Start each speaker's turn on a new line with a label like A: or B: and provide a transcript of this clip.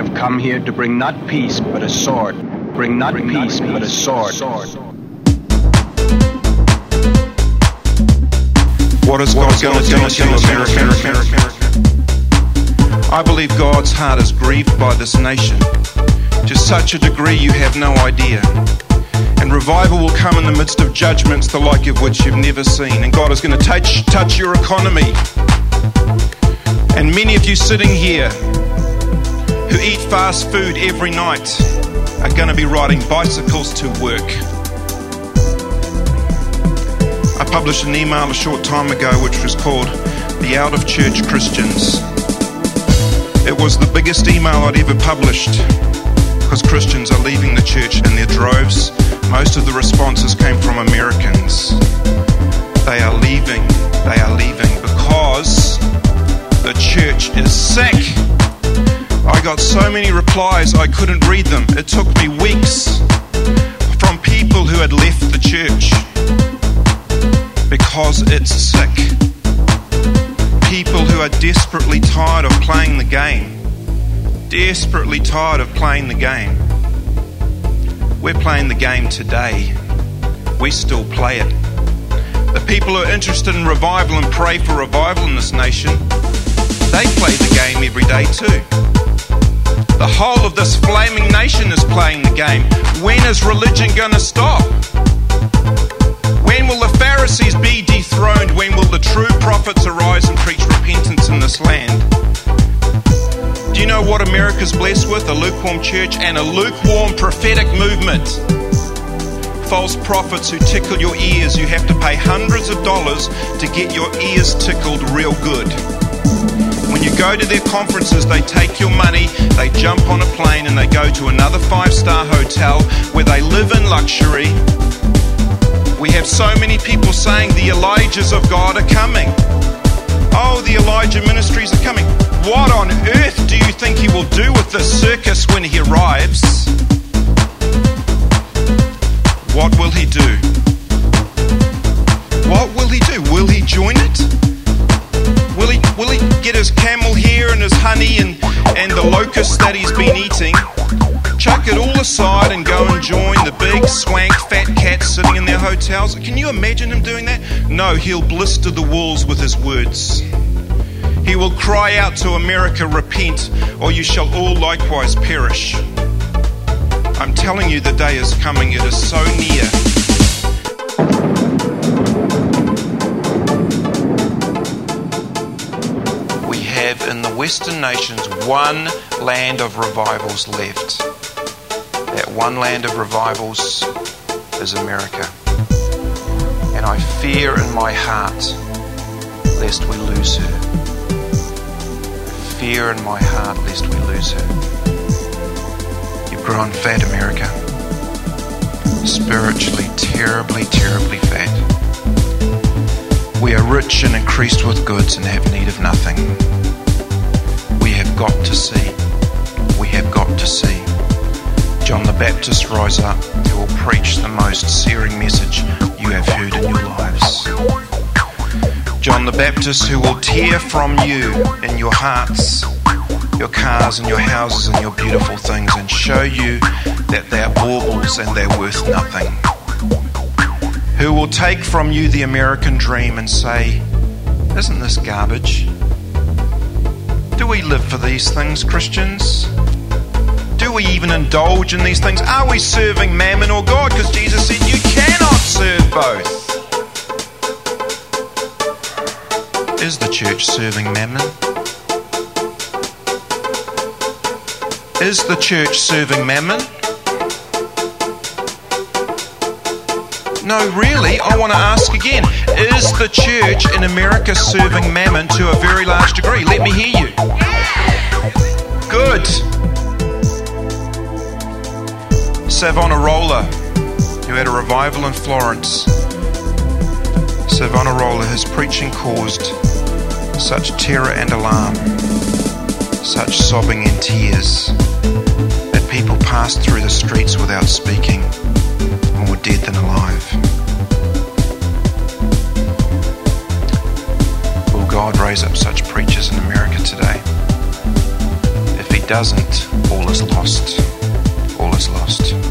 A: have come here to bring not peace, but a sword. Bring not bring peace, not but a sword.
B: What is God going to do to America? I believe God's heart is grieved by this nation to such a degree you have no idea. And revival will come in the midst of judgments the like of which you've never seen. And God is going to touch, touch your economy. And many of you sitting here who eat fast food every night are going to be riding bicycles to work. I published an email a short time ago which was called The Out of Church Christians. It was the biggest email I'd ever published because Christians are leaving the church in their droves. Most of the responses came from Americans. They are leaving. They are leaving because the church is sick. Got so many replies I couldn't read them. It took me weeks from people who had left the church because it's sick people who are desperately tired of playing the game. Desperately tired of playing the game. We're playing the game today. We still play it. The people who are interested in revival and pray for revival in this nation, they play the game every day too. The whole of this flaming nation is playing the game. When is religion going to stop? When will the Pharisees be dethroned? When will the true prophets arise and preach repentance in this land? Do you know what America's blessed with? A lukewarm church and a lukewarm prophetic movement. False prophets who tickle your ears. You have to pay hundreds of dollars to get your ears tickled real good. When you go to their conferences, they take your money, they jump on a plane, and they go to another five star hotel where they live in luxury we have so many people saying the Elijahs of God are coming. Oh, the Elijah ministries are coming. What on earth do you think he will do with the circus when he arrives? What will he do? What will he do? Will he join it? His camel hair and his honey and, and the locusts that he's been eating chuck it all aside and go and join the big, swank, fat cats sitting in their hotels. Can you imagine him doing that? No, he'll blister the walls with his words. He will cry out to America, Repent, or you shall all likewise perish. I'm telling you, the day is coming, it is so near. In the Western nations one land of revivals left That one land of revivals is America. And I fear in my heart lest we lose her. I fear in my heart lest we lose her. You've grown fat, America. Spiritually, terribly, terribly fat. We are rich and increased with goods and have need of nothing. Got to see. We have got to see John the Baptist rise up, who will preach the most searing message you have heard in your lives. John the Baptist, who will tear from you in your hearts your cars and your houses and your beautiful things and show you that they are baubles and they're worth nothing. Who will take from you the American dream and say, Isn't this garbage? Do we live for these things, Christians? Do we even indulge in these things? Are we serving mammon or God? Because Jesus said you cannot serve both. Is the church serving mammon? Is the church serving mammon? No, really, I want to ask again. Is the church in America serving mammon to a very large degree? Let me hear you. Good. Savonarola, who had a revival in Florence. Savonarola, his preaching caused such terror and alarm, such sobbing and tears, that people passed through the streets without speaking, more dead than God raise up such preachers in America today? If He doesn't, all is lost. All is lost.